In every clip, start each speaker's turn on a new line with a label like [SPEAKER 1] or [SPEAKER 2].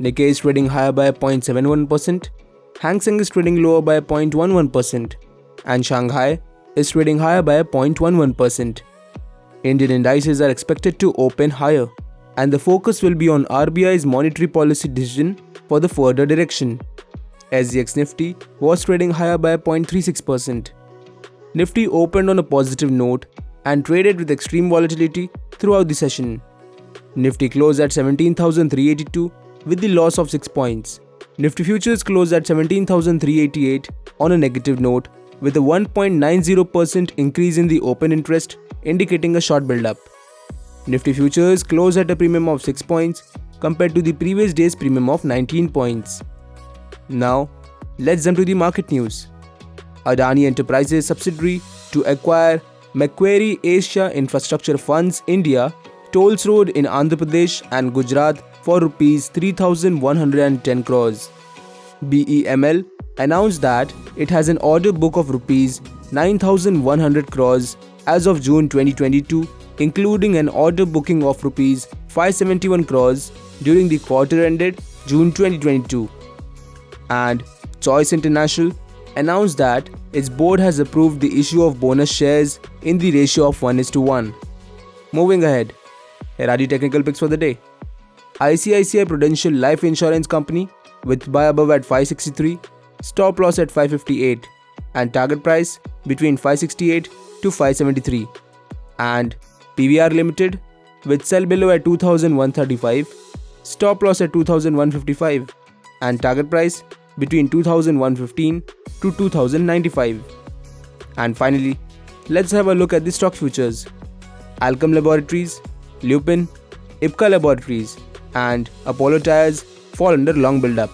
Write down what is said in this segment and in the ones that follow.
[SPEAKER 1] Nikkei is trading higher by 0.71%, Hang Seng is trading lower by 0.11%, and Shanghai is trading higher by 0.11%. Indian indices are expected to open higher, and the focus will be on RBI's monetary policy decision for the further direction. SGX Nifty was trading higher by 0.36%. Nifty opened on a positive note and traded with extreme volatility throughout the session. Nifty closed at 17,382 with the loss of 6 points. Nifty futures closed at 17,388 on a negative note with a 1.90% increase in the open interest indicating a short build-up. Nifty futures closed at a premium of 6 points compared to the previous day's premium of 19 points. Now, let's jump to the market news. Adani Enterprises subsidiary to acquire Macquarie Asia Infrastructure Funds India tolls road in Andhra Pradesh and Gujarat for rupees 3110 crores. BEML announced that it has an order book of rupees 9100 crores as of June 2022 including an order booking of rupees 571 crores during the quarter ended June 2022. And Choice International announced that its board has approved the issue of bonus shares in the ratio of 1 is to 1. Moving ahead, here are the technical picks for the day. ICICI Prudential Life Insurance Company with buy above at 563, stop loss at 558, and target price between 568 to 573. And PVR Limited with sell below at 2135, stop loss at 2155, and target price between 2115 to 2095. And finally, let's have a look at the stock futures. Alkem Laboratories, Lupin, Ipca Laboratories, and Apollo Tyres fall under long build-up,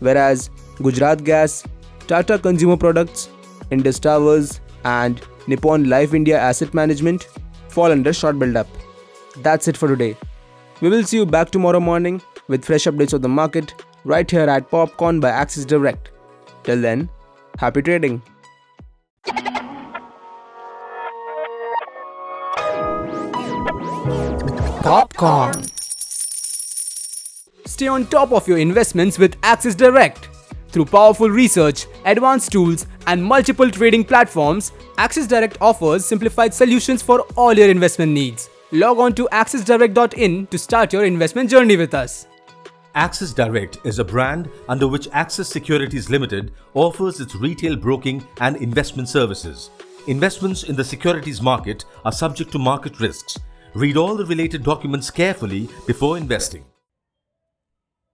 [SPEAKER 1] whereas Gujarat Gas, Tata Consumer Products, Indus Towers, and Nippon Life India Asset Management fall under short build-up. That's it for today. We will see you back tomorrow morning with fresh updates of the market right here at Popcorn by Axis Direct. Till then, happy trading.
[SPEAKER 2] Popcorn.
[SPEAKER 3] Stay on top of your investments with Axis Direct. Through powerful research, advanced tools, and multiple trading platforms, Axis Direct offers simplified solutions for all your investment needs. Log on to axisdirect.in to start your investment journey with us.
[SPEAKER 4] Axis Direct is a brand under which Axis Securities Limited offers its retail broking and investment services. Investments in the securities market are subject to market risks. Read all the related documents carefully before investing.